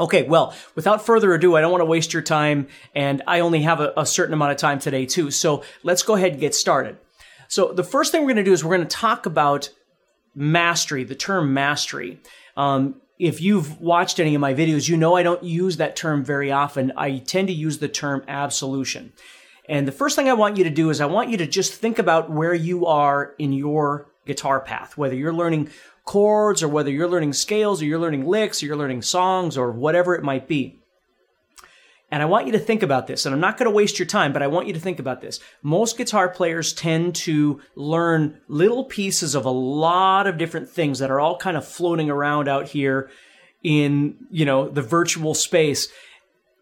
Okay, well, without further ado, I don't want to waste your time, and I only have a, a certain amount of time today, too. So let's go ahead and get started. So, the first thing we're going to do is we're going to talk about mastery, the term mastery. Um, if you've watched any of my videos, you know I don't use that term very often. I tend to use the term absolution. And the first thing I want you to do is I want you to just think about where you are in your guitar path, whether you're learning chords or whether you're learning scales or you're learning licks or you're learning songs or whatever it might be. And I want you to think about this, and I'm not going to waste your time, but I want you to think about this. Most guitar players tend to learn little pieces of a lot of different things that are all kind of floating around out here in, you know, the virtual space.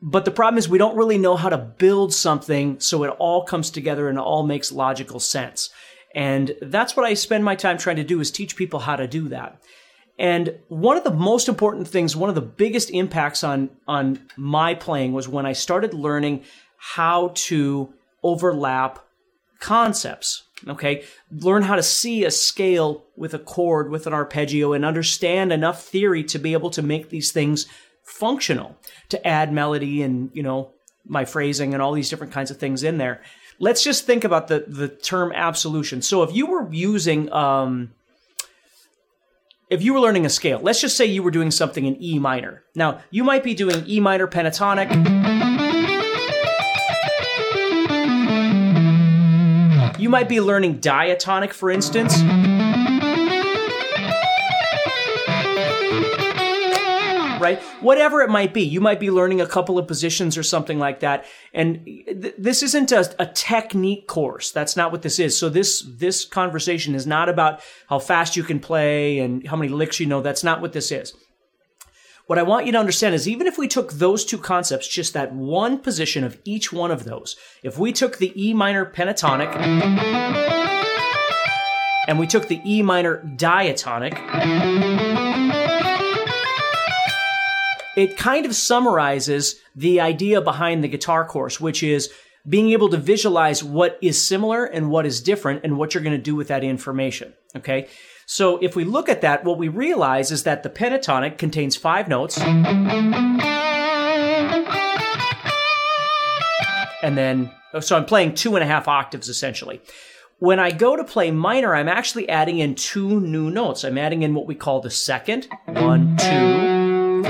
But the problem is we don't really know how to build something so it all comes together and all makes logical sense. And that's what I spend my time trying to do is teach people how to do that. And one of the most important things, one of the biggest impacts on, on my playing was when I started learning how to overlap concepts. Okay. Learn how to see a scale with a chord, with an arpeggio, and understand enough theory to be able to make these things functional, to add melody and, you know, my phrasing and all these different kinds of things in there let's just think about the the term absolution. So if you were using um, if you were learning a scale, let's just say you were doing something in E minor. Now, you might be doing E minor pentatonic. You might be learning diatonic, for instance. right? Whatever it might be. You might be learning a couple of positions or something like that. And th- this isn't a, a technique course. That's not what this is. So this, this conversation is not about how fast you can play and how many licks you know. That's not what this is. What I want you to understand is even if we took those two concepts, just that one position of each one of those, if we took the E minor pentatonic and we took the E minor diatonic, it kind of summarizes the idea behind the guitar course, which is being able to visualize what is similar and what is different and what you're going to do with that information. Okay. So if we look at that, what we realize is that the pentatonic contains five notes. And then, oh, so I'm playing two and a half octaves essentially. When I go to play minor, I'm actually adding in two new notes. I'm adding in what we call the second, one, two,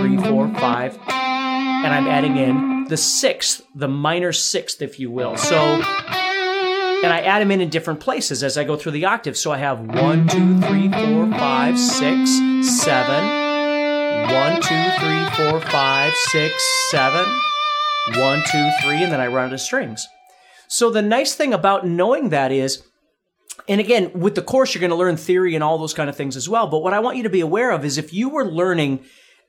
three, mm-hmm. four, five, and I'm adding in the sixth, the minor sixth, if you will. So, and I add them in in different places as I go through the octave. So I have one, two, three, four, five, six, seven. One, two, three, four, five, six, seven. One, two, three, and then I run of strings. So the nice thing about knowing that is, and again, with the course, you're going to learn theory and all those kind of things as well. But what I want you to be aware of is if you were learning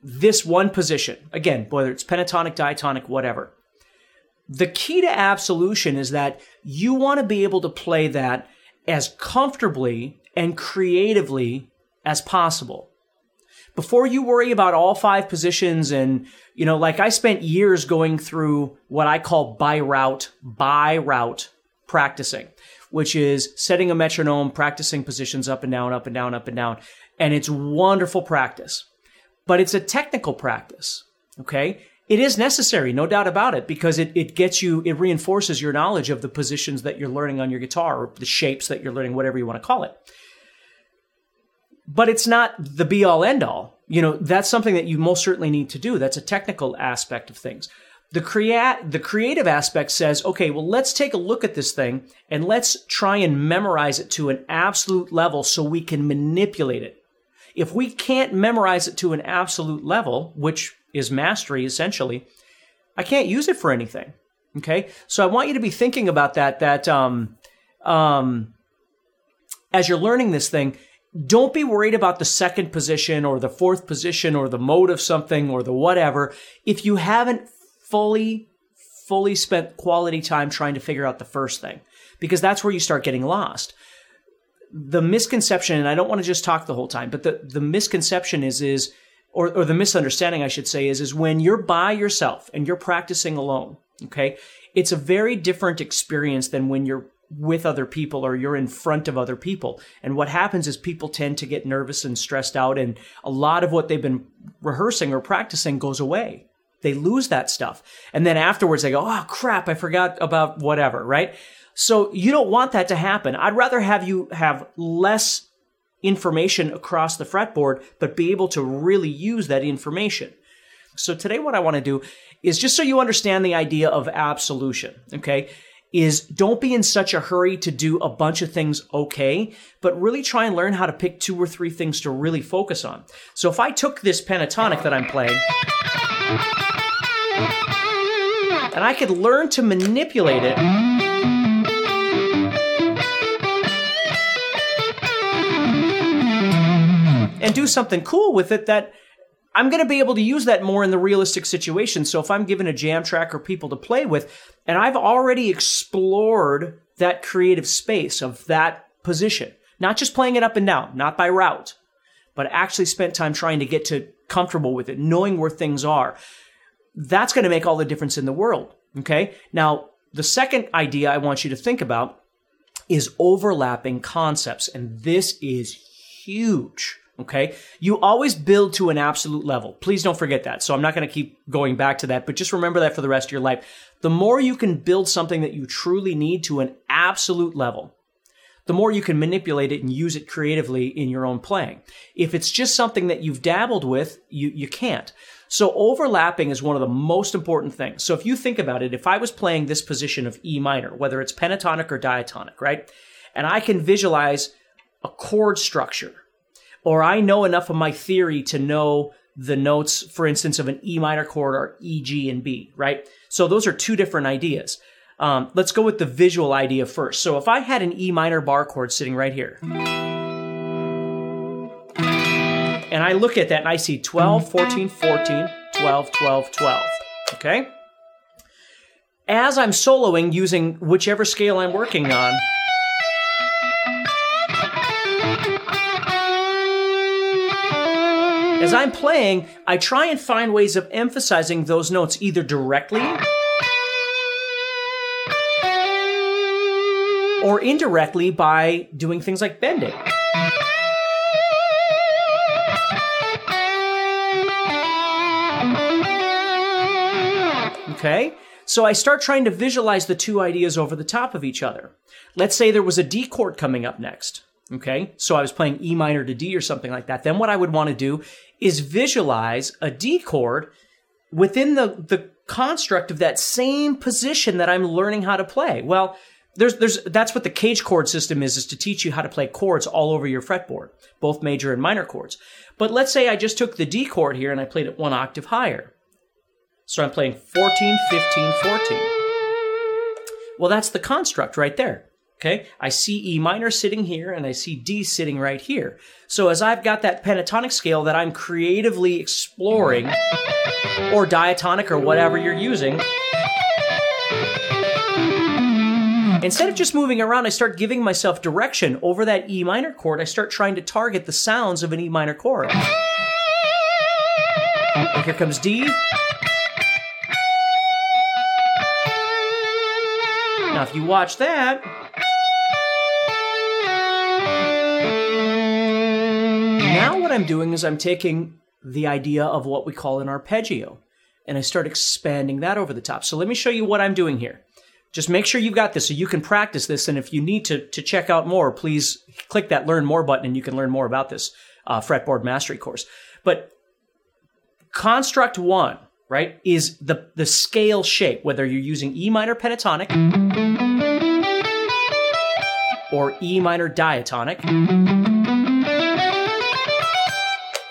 this one position, again, whether it's pentatonic, diatonic, whatever, the key to absolution is that you want to be able to play that as comfortably and creatively as possible. Before you worry about all five positions and, you know, like I spent years going through what I call by route, by route practicing, which is setting a metronome, practicing positions up and down, up and down, up and down. And it's wonderful practice but it's a technical practice. Okay. It is necessary, no doubt about it, because it, it gets you, it reinforces your knowledge of the positions that you're learning on your guitar or the shapes that you're learning, whatever you want to call it. But it's not the be all end all. You know, that's something that you most certainly need to do. That's a technical aspect of things. The create, the creative aspect says, okay, well, let's take a look at this thing and let's try and memorize it to an absolute level so we can manipulate it. If we can't memorize it to an absolute level, which is mastery essentially, I can't use it for anything. Okay. So I want you to be thinking about that, that, um, um, as you're learning this thing, don't be worried about the second position or the fourth position or the mode of something or the whatever. If you haven't fully, fully spent quality time trying to figure out the first thing because that's where you start getting lost. The misconception, and I don't want to just talk the whole time, but the, the misconception is, is, or, or the misunderstanding, I should say, is, is when you're by yourself and you're practicing alone, okay? It's a very different experience than when you're with other people or you're in front of other people. And what happens is people tend to get nervous and stressed out, and a lot of what they've been rehearsing or practicing goes away. They lose that stuff. And then afterwards they go, oh crap, I forgot about whatever, right? So you don't want that to happen. I'd rather have you have less information across the fretboard, but be able to really use that information. So today what I want to do is just so you understand the idea of absolution, okay? is don't be in such a hurry to do a bunch of things okay, but really try and learn how to pick two or three things to really focus on. So if I took this pentatonic that I'm playing, and I could learn to manipulate it. And do something cool with it that I'm going to be able to use that more in the realistic situation. So if I'm given a jam track or people to play with, and I've already explored that creative space of that position, not just playing it up and down, not by route, but actually spent time trying to get to comfortable with it, knowing where things are. That's going to make all the difference in the world. Okay. Now, the second idea I want you to think about is overlapping concepts. And this is huge. Okay. You always build to an absolute level. Please don't forget that. So I'm not going to keep going back to that, but just remember that for the rest of your life. The more you can build something that you truly need to an absolute level, the more you can manipulate it and use it creatively in your own playing. If it's just something that you've dabbled with, you, you can't. So overlapping is one of the most important things. So if you think about it, if I was playing this position of E minor, whether it's pentatonic or diatonic, right? And I can visualize a chord structure or I know enough of my theory to know the notes, for instance, of an E minor chord are E, G, and B, right? So those are two different ideas. Um, let's go with the visual idea first. So if I had an E minor bar chord sitting right here, and I look at that and I see 12, 14, 14, 12, 12, 12, okay? As I'm soloing using whichever scale I'm working on, As I'm playing, I try and find ways of emphasizing those notes either directly or indirectly by doing things like bending. Okay? So I start trying to visualize the two ideas over the top of each other. Let's say there was a D chord coming up next. Okay. So I was playing E minor to D or something like that. Then what I would want to do is visualize a D chord within the, the construct of that same position that I'm learning how to play. Well, there's, there's, that's what the CAGED chord system is, is to teach you how to play chords all over your fretboard, both major and minor chords. But let's say I just took the D chord here and I played it one octave higher. So I'm playing 14, 15, 14. Well, that's the construct right there. Okay, I see E minor sitting here and I see D sitting right here. So as I've got that pentatonic scale that I'm creatively exploring, or diatonic or whatever you're using, instead of just moving around, I start giving myself direction over that E minor chord. I start trying to target the sounds of an E minor chord. And here comes D. Now, if you watch that, what I'm doing is I'm taking the idea of what we call an arpeggio and I start expanding that over the top. So let me show you what I'm doing here. Just make sure you've got this so you can practice this. And if you need to, to check out more, please click that learn more button and you can learn more about this uh, fretboard mastery course. But construct one, right, is the, the scale shape, whether you're using E minor pentatonic or E minor diatonic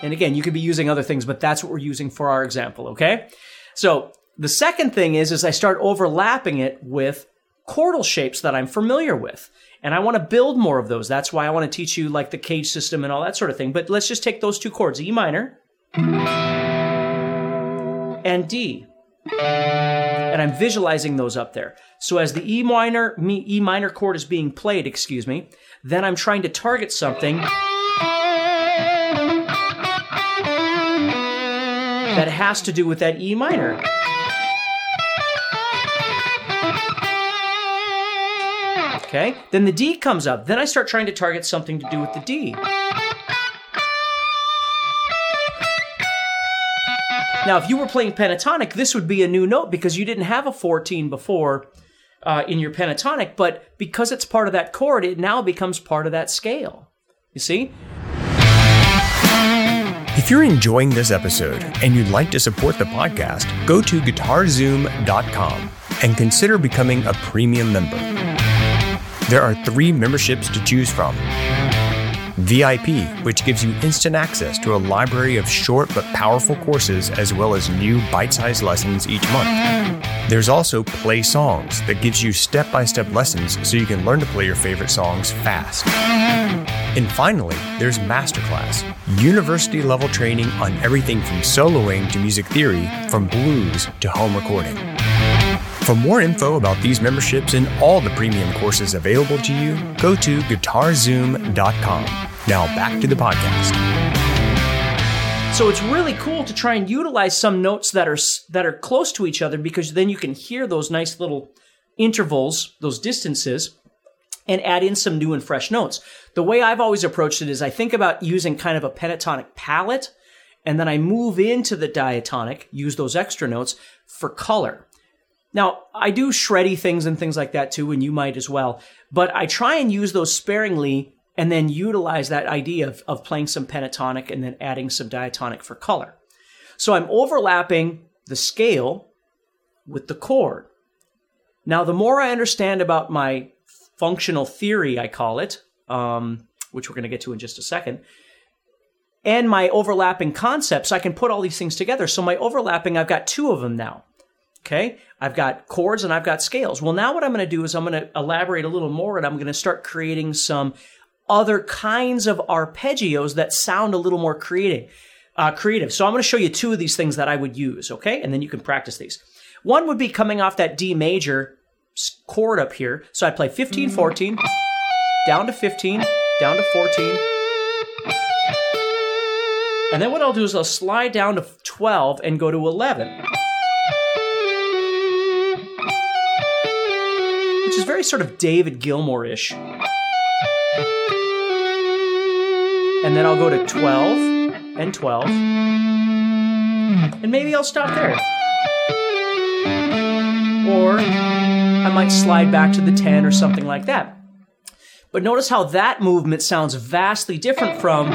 and again, you could be using other things, but that's what we're using for our example, okay? So the second thing is, is I start overlapping it with chordal shapes that I'm familiar with. And I want to build more of those. That's why I want to teach you like the CAGED system and all that sort of thing. But let's just take those two chords, E minor and D. And I'm visualizing those up there. So as the E minor, E minor chord is being played, excuse me, then I'm trying to target something that has to do with that E minor. Okay, then the D comes up. Then I start trying to target something to do with the D. Now, if you were playing pentatonic, this would be a new note because you didn't have a 14 before uh, in your pentatonic, but because it's part of that chord, it now becomes part of that scale. You see? If you're enjoying this episode and you'd like to support the podcast, go to guitarzoom.com and consider becoming a premium member. There are three memberships to choose from. VIP, which gives you instant access to a library of short but powerful courses as well as new bite sized lessons each month. There's also Play Songs that gives you step by step lessons so you can learn to play your favorite songs fast. And finally, there's Masterclass, university level training on everything from soloing to music theory, from blues to home recording. For more info about these memberships and all the premium courses available to you, go to guitarzoom.com. Now back to the podcast. So it's really cool to try and utilize some notes that are that are close to each other because then you can hear those nice little intervals, those distances, and add in some new and fresh notes. The way I've always approached it is I think about using kind of a pentatonic palette, and then I move into the diatonic, use those extra notes for color. Now, I do shreddy things and things like that too, and you might as well, but I try and use those sparingly and then utilize that idea of, of playing some pentatonic and then adding some diatonic for color. So I'm overlapping the scale with the chord. Now, the more I understand about my functional theory, I call it, um, which we're going to get to in just a second, and my overlapping concepts, I can put all these things together. So my overlapping, I've got two of them now. Okay. I've got chords and I've got scales. Well, now what I'm going to do is I'm going to elaborate a little more and I'm going to start creating some other kinds of arpeggios that sound a little more creative. Uh, creative. So I'm going to show you two of these things that I would use. Okay. And then you can practice these. One would be coming off that D major chord up here. So I play 15, 14, down to 15, down to 14. And then what I'll do is I'll slide down to 12 and go to 11. which is very sort of David Gilmour ish. And then I'll go to 12 and 12. And maybe I'll stop there. Or I might slide back to the 10 or something like that. But notice how that movement sounds vastly different from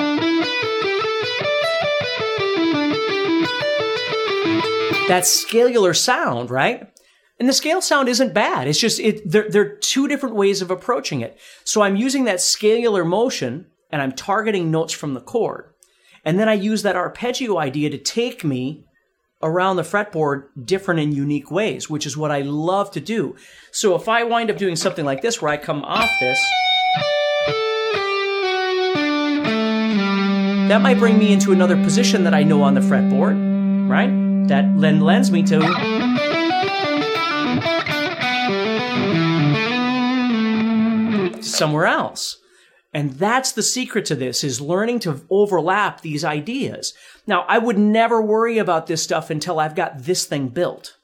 that scalar sound, right? And the scale sound isn't bad. It's just, it, there, there are two different ways of approaching it. So I'm using that scalar motion and I'm targeting notes from the chord. And then I use that arpeggio idea to take me around the fretboard different and unique ways, which is what I love to do. So if I wind up doing something like this where I come off this, that might bring me into another position that I know on the fretboard, right? That then lends me to somewhere else. And that's the secret to this is learning to overlap these ideas. Now, I would never worry about this stuff until I've got this thing built.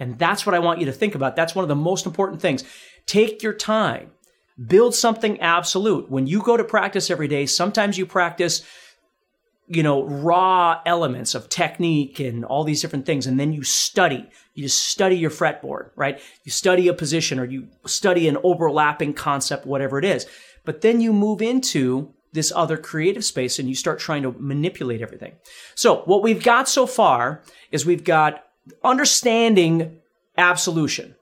And that's what I want you to think about. That's one of the most important things. Take your time. Build something absolute. When you go to practice every day, sometimes you practice you know, raw elements of technique and all these different things. And then you study. You just study your fretboard, right? You study a position or you study an overlapping concept, whatever it is. But then you move into this other creative space and you start trying to manipulate everything. So what we've got so far is we've got understanding absolution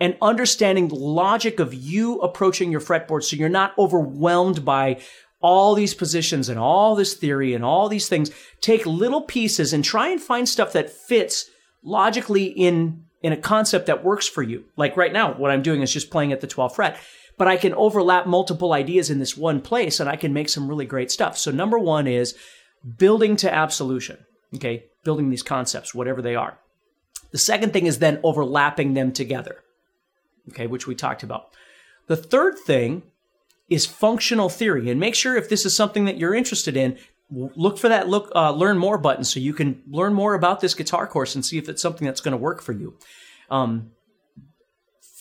and understanding the logic of you approaching your fretboard so you're not overwhelmed by all these positions and all this theory and all these things, take little pieces and try and find stuff that fits logically in in a concept that works for you. Like right now, what I'm doing is just playing at the 12th fret, but I can overlap multiple ideas in this one place and I can make some really great stuff. So number 1 is building to absolution. Okay? Building these concepts, whatever they are. The second thing is then overlapping them together, okay, which we talked about. The third thing is functional theory, and make sure if this is something that you're interested in, look for that look uh, learn more button so you can learn more about this guitar course and see if it's something that's going to work for you. Um,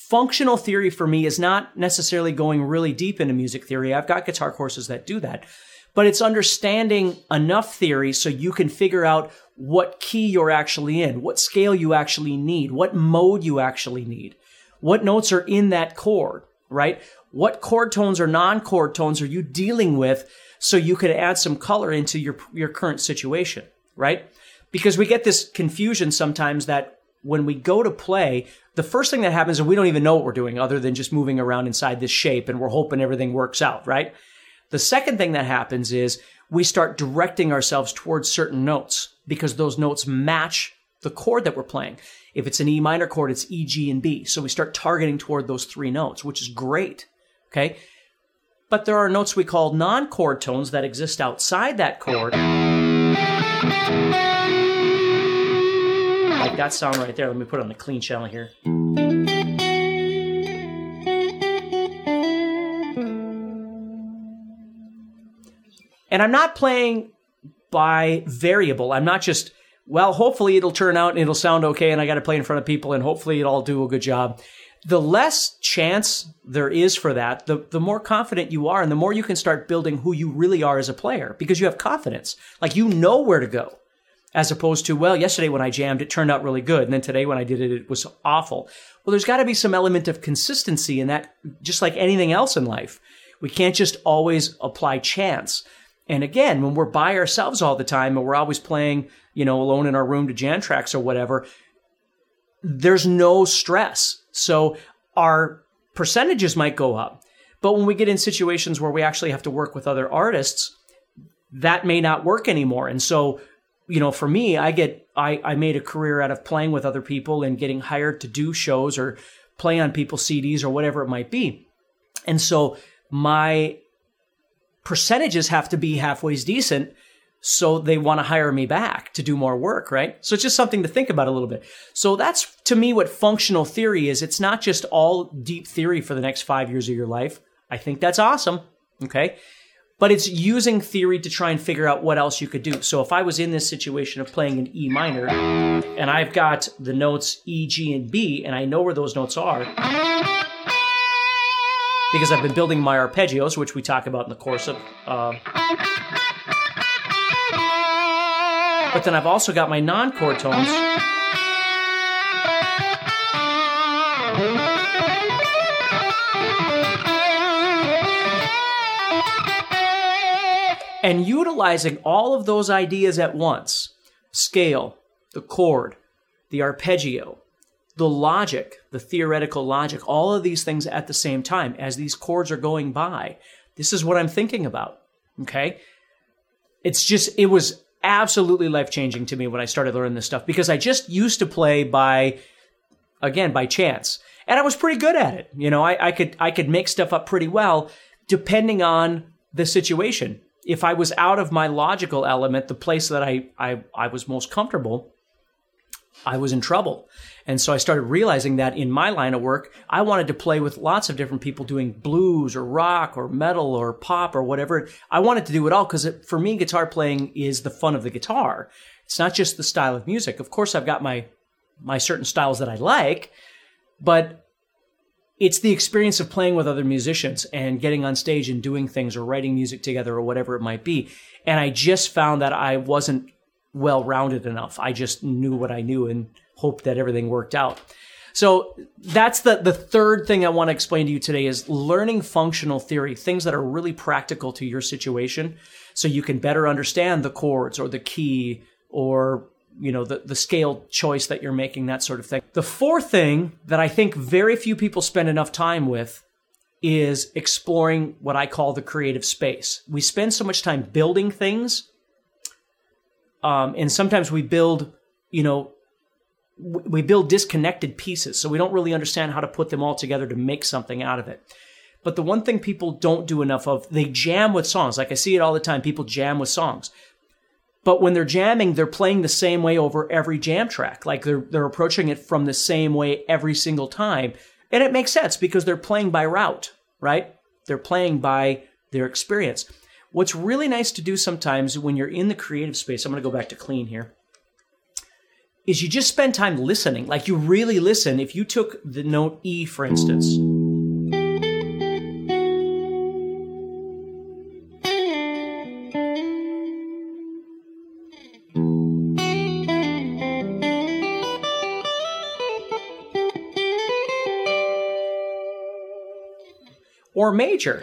functional theory for me is not necessarily going really deep into music theory. I've got guitar courses that do that, but it's understanding enough theory so you can figure out what key you're actually in, what scale you actually need, what mode you actually need, what notes are in that chord, right? What chord tones or non-chord tones are you dealing with so you can add some color into your, your current situation, right? Because we get this confusion sometimes that when we go to play, the first thing that happens is we don't even know what we're doing other than just moving around inside this shape and we're hoping everything works out, right? The second thing that happens is we start directing ourselves towards certain notes because those notes match the chord that we're playing. If it's an E minor chord, it's E, G, and B. So we start targeting toward those three notes, which is great. Okay. But there are notes we call non chord tones that exist outside that chord. That sound right there. Let me put it on the clean channel here. And I'm not playing by variable. I'm not just, well, hopefully it'll turn out and it'll sound okay and I got to play in front of people and hopefully it'll do a good job. The less chance there is for that, the, the more confident you are and the more you can start building who you really are as a player because you have confidence. Like you know where to go as opposed to, well, yesterday when I jammed, it turned out really good. And then today when I did it, it was awful. Well, there's got to be some element of consistency in that, just like anything else in life. We can't just always apply chance. And again, when we're by ourselves all the time and we're always playing, you know, alone in our room to jam tracks or whatever, there's no stress. So our percentages might go up. But when we get in situations where we actually have to work with other artists, that may not work anymore. And so, you know, for me, I get, I, I made a career out of playing with other people and getting hired to do shows or play on people's CDs or whatever it might be. And so my percentages have to be halfway decent so they want to hire me back to do more work, right? So it's just something to think about a little bit. So that's to me what functional theory is. It's not just all deep theory for the next five years of your life. I think that's awesome. Okay. But it's using theory to try and figure out what else you could do. So if I was in this situation of playing an E minor and I've got the notes E, G, and B, and I know where those notes are, because I've been building my arpeggios, which we talk about in the course of. Uh, but then I've also got my non chord tones. And utilizing all of those ideas at once scale, the chord, the arpeggio, the logic, the theoretical logic, all of these things at the same time as these chords are going by. This is what I'm thinking about. Okay. It's just, it was absolutely life changing to me when I started learning this stuff because I just used to play by, again, by chance. And I was pretty good at it. You know, I, I could, I could make stuff up pretty well depending on the situation. If I was out of my logical element, the place that I, I, I was most comfortable, I was in trouble. And so I started realizing that in my line of work, I wanted to play with lots of different people doing blues or rock or metal or pop or whatever. I wanted to do it all because for me, guitar playing is the fun of the guitar. It's not just the style of music. Of course, I've got my, my certain styles that I like, but it's the experience of playing with other musicians and getting on stage and doing things or writing music together or whatever it might be. And I just found that I wasn't well rounded enough. I just knew what I knew and hoped that everything worked out. So that's the, the third thing I want to explain to you today is learning functional theory, things that are really practical to your situation so you can better understand the chords or the key or you know the, the scale choice that you're making that sort of thing the fourth thing that i think very few people spend enough time with is exploring what i call the creative space we spend so much time building things um, and sometimes we build, you know, we build disconnected pieces, so we don't really understand how to put them all together to make something out of it. But the one thing people don't do enough of, they jam with songs. Like I see it all the time. People jam with songs. But when they're jamming, they're playing the same way over every jam track. Like they're, they're approaching it from the same way every single time. And it makes sense because they're playing by route, right? They're playing by their experience. What's really nice to do sometimes when you're in the creative space, I'm going to go back to clean here, is you just spend time listening. Like you really listen. If you took the note E, for instance, or major.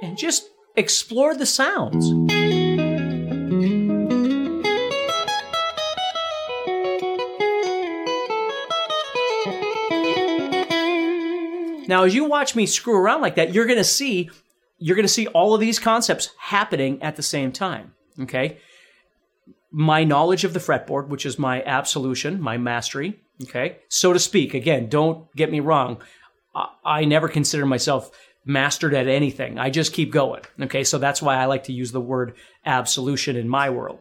And just explore the sounds. Now, as you watch me screw around like that, you're going to see you're going to see all of these concepts happening at the same time. Okay, my knowledge of the fretboard, which is my absolution, my mastery. Okay, so to speak. Again, don't get me wrong. I, I never consider myself mastered at anything. I just keep going. Okay, so that's why I like to use the word absolution in my world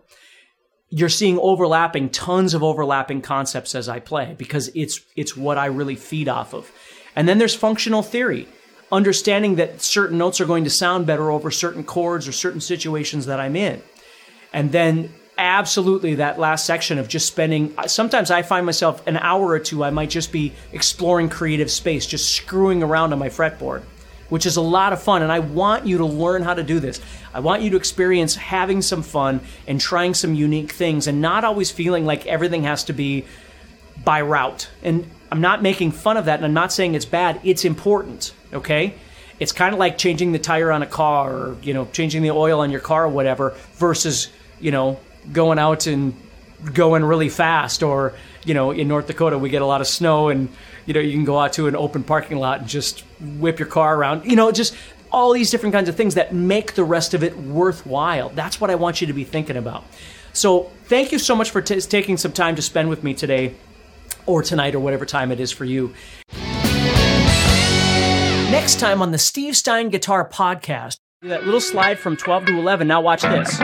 you're seeing overlapping tons of overlapping concepts as I play because it's it's what I really feed off of. And then there's functional theory, understanding that certain notes are going to sound better over certain chords or certain situations that I'm in. And then absolutely that last section of just spending sometimes I find myself an hour or two I might just be exploring creative space, just screwing around on my fretboard, which is a lot of fun and I want you to learn how to do this. I want you to experience having some fun and trying some unique things and not always feeling like everything has to be by route. And I'm not making fun of that and I'm not saying it's bad. It's important, okay? It's kind of like changing the tire on a car or, you know, changing the oil on your car or whatever versus, you know, going out and going really fast or, you know, in North Dakota we get a lot of snow and, you know, you can go out to an open parking lot and just whip your car around. You know, just all these different kinds of things that make the rest of it worthwhile. That's what I want you to be thinking about. So, thank you so much for t- taking some time to spend with me today or tonight or whatever time it is for you. Next time on the Steve Stein Guitar Podcast, that little slide from 12 to 11. Now watch this.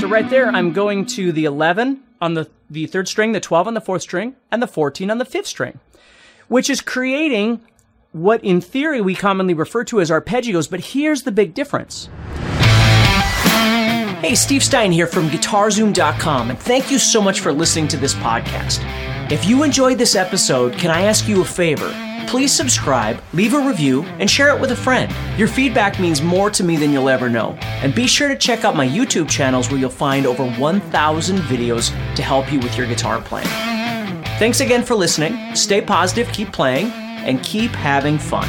So right there, I'm going to the 11 on the, the third string, the 12 on the fourth string, and the 14 on the fifth string, which is creating what in theory we commonly refer to as arpeggios, but here's the big difference. Hey, Steve Stein here from GuitarZoom.com, and thank you so much for listening to this podcast. If you enjoyed this episode, can I ask you a favor? Please subscribe, leave a review, and share it with a friend. Your feedback means more to me than you'll ever know. And be sure to check out my YouTube channels where you'll find over 1,000 videos to help you with your guitar playing. Thanks again for listening. Stay positive, keep playing, and keep having fun.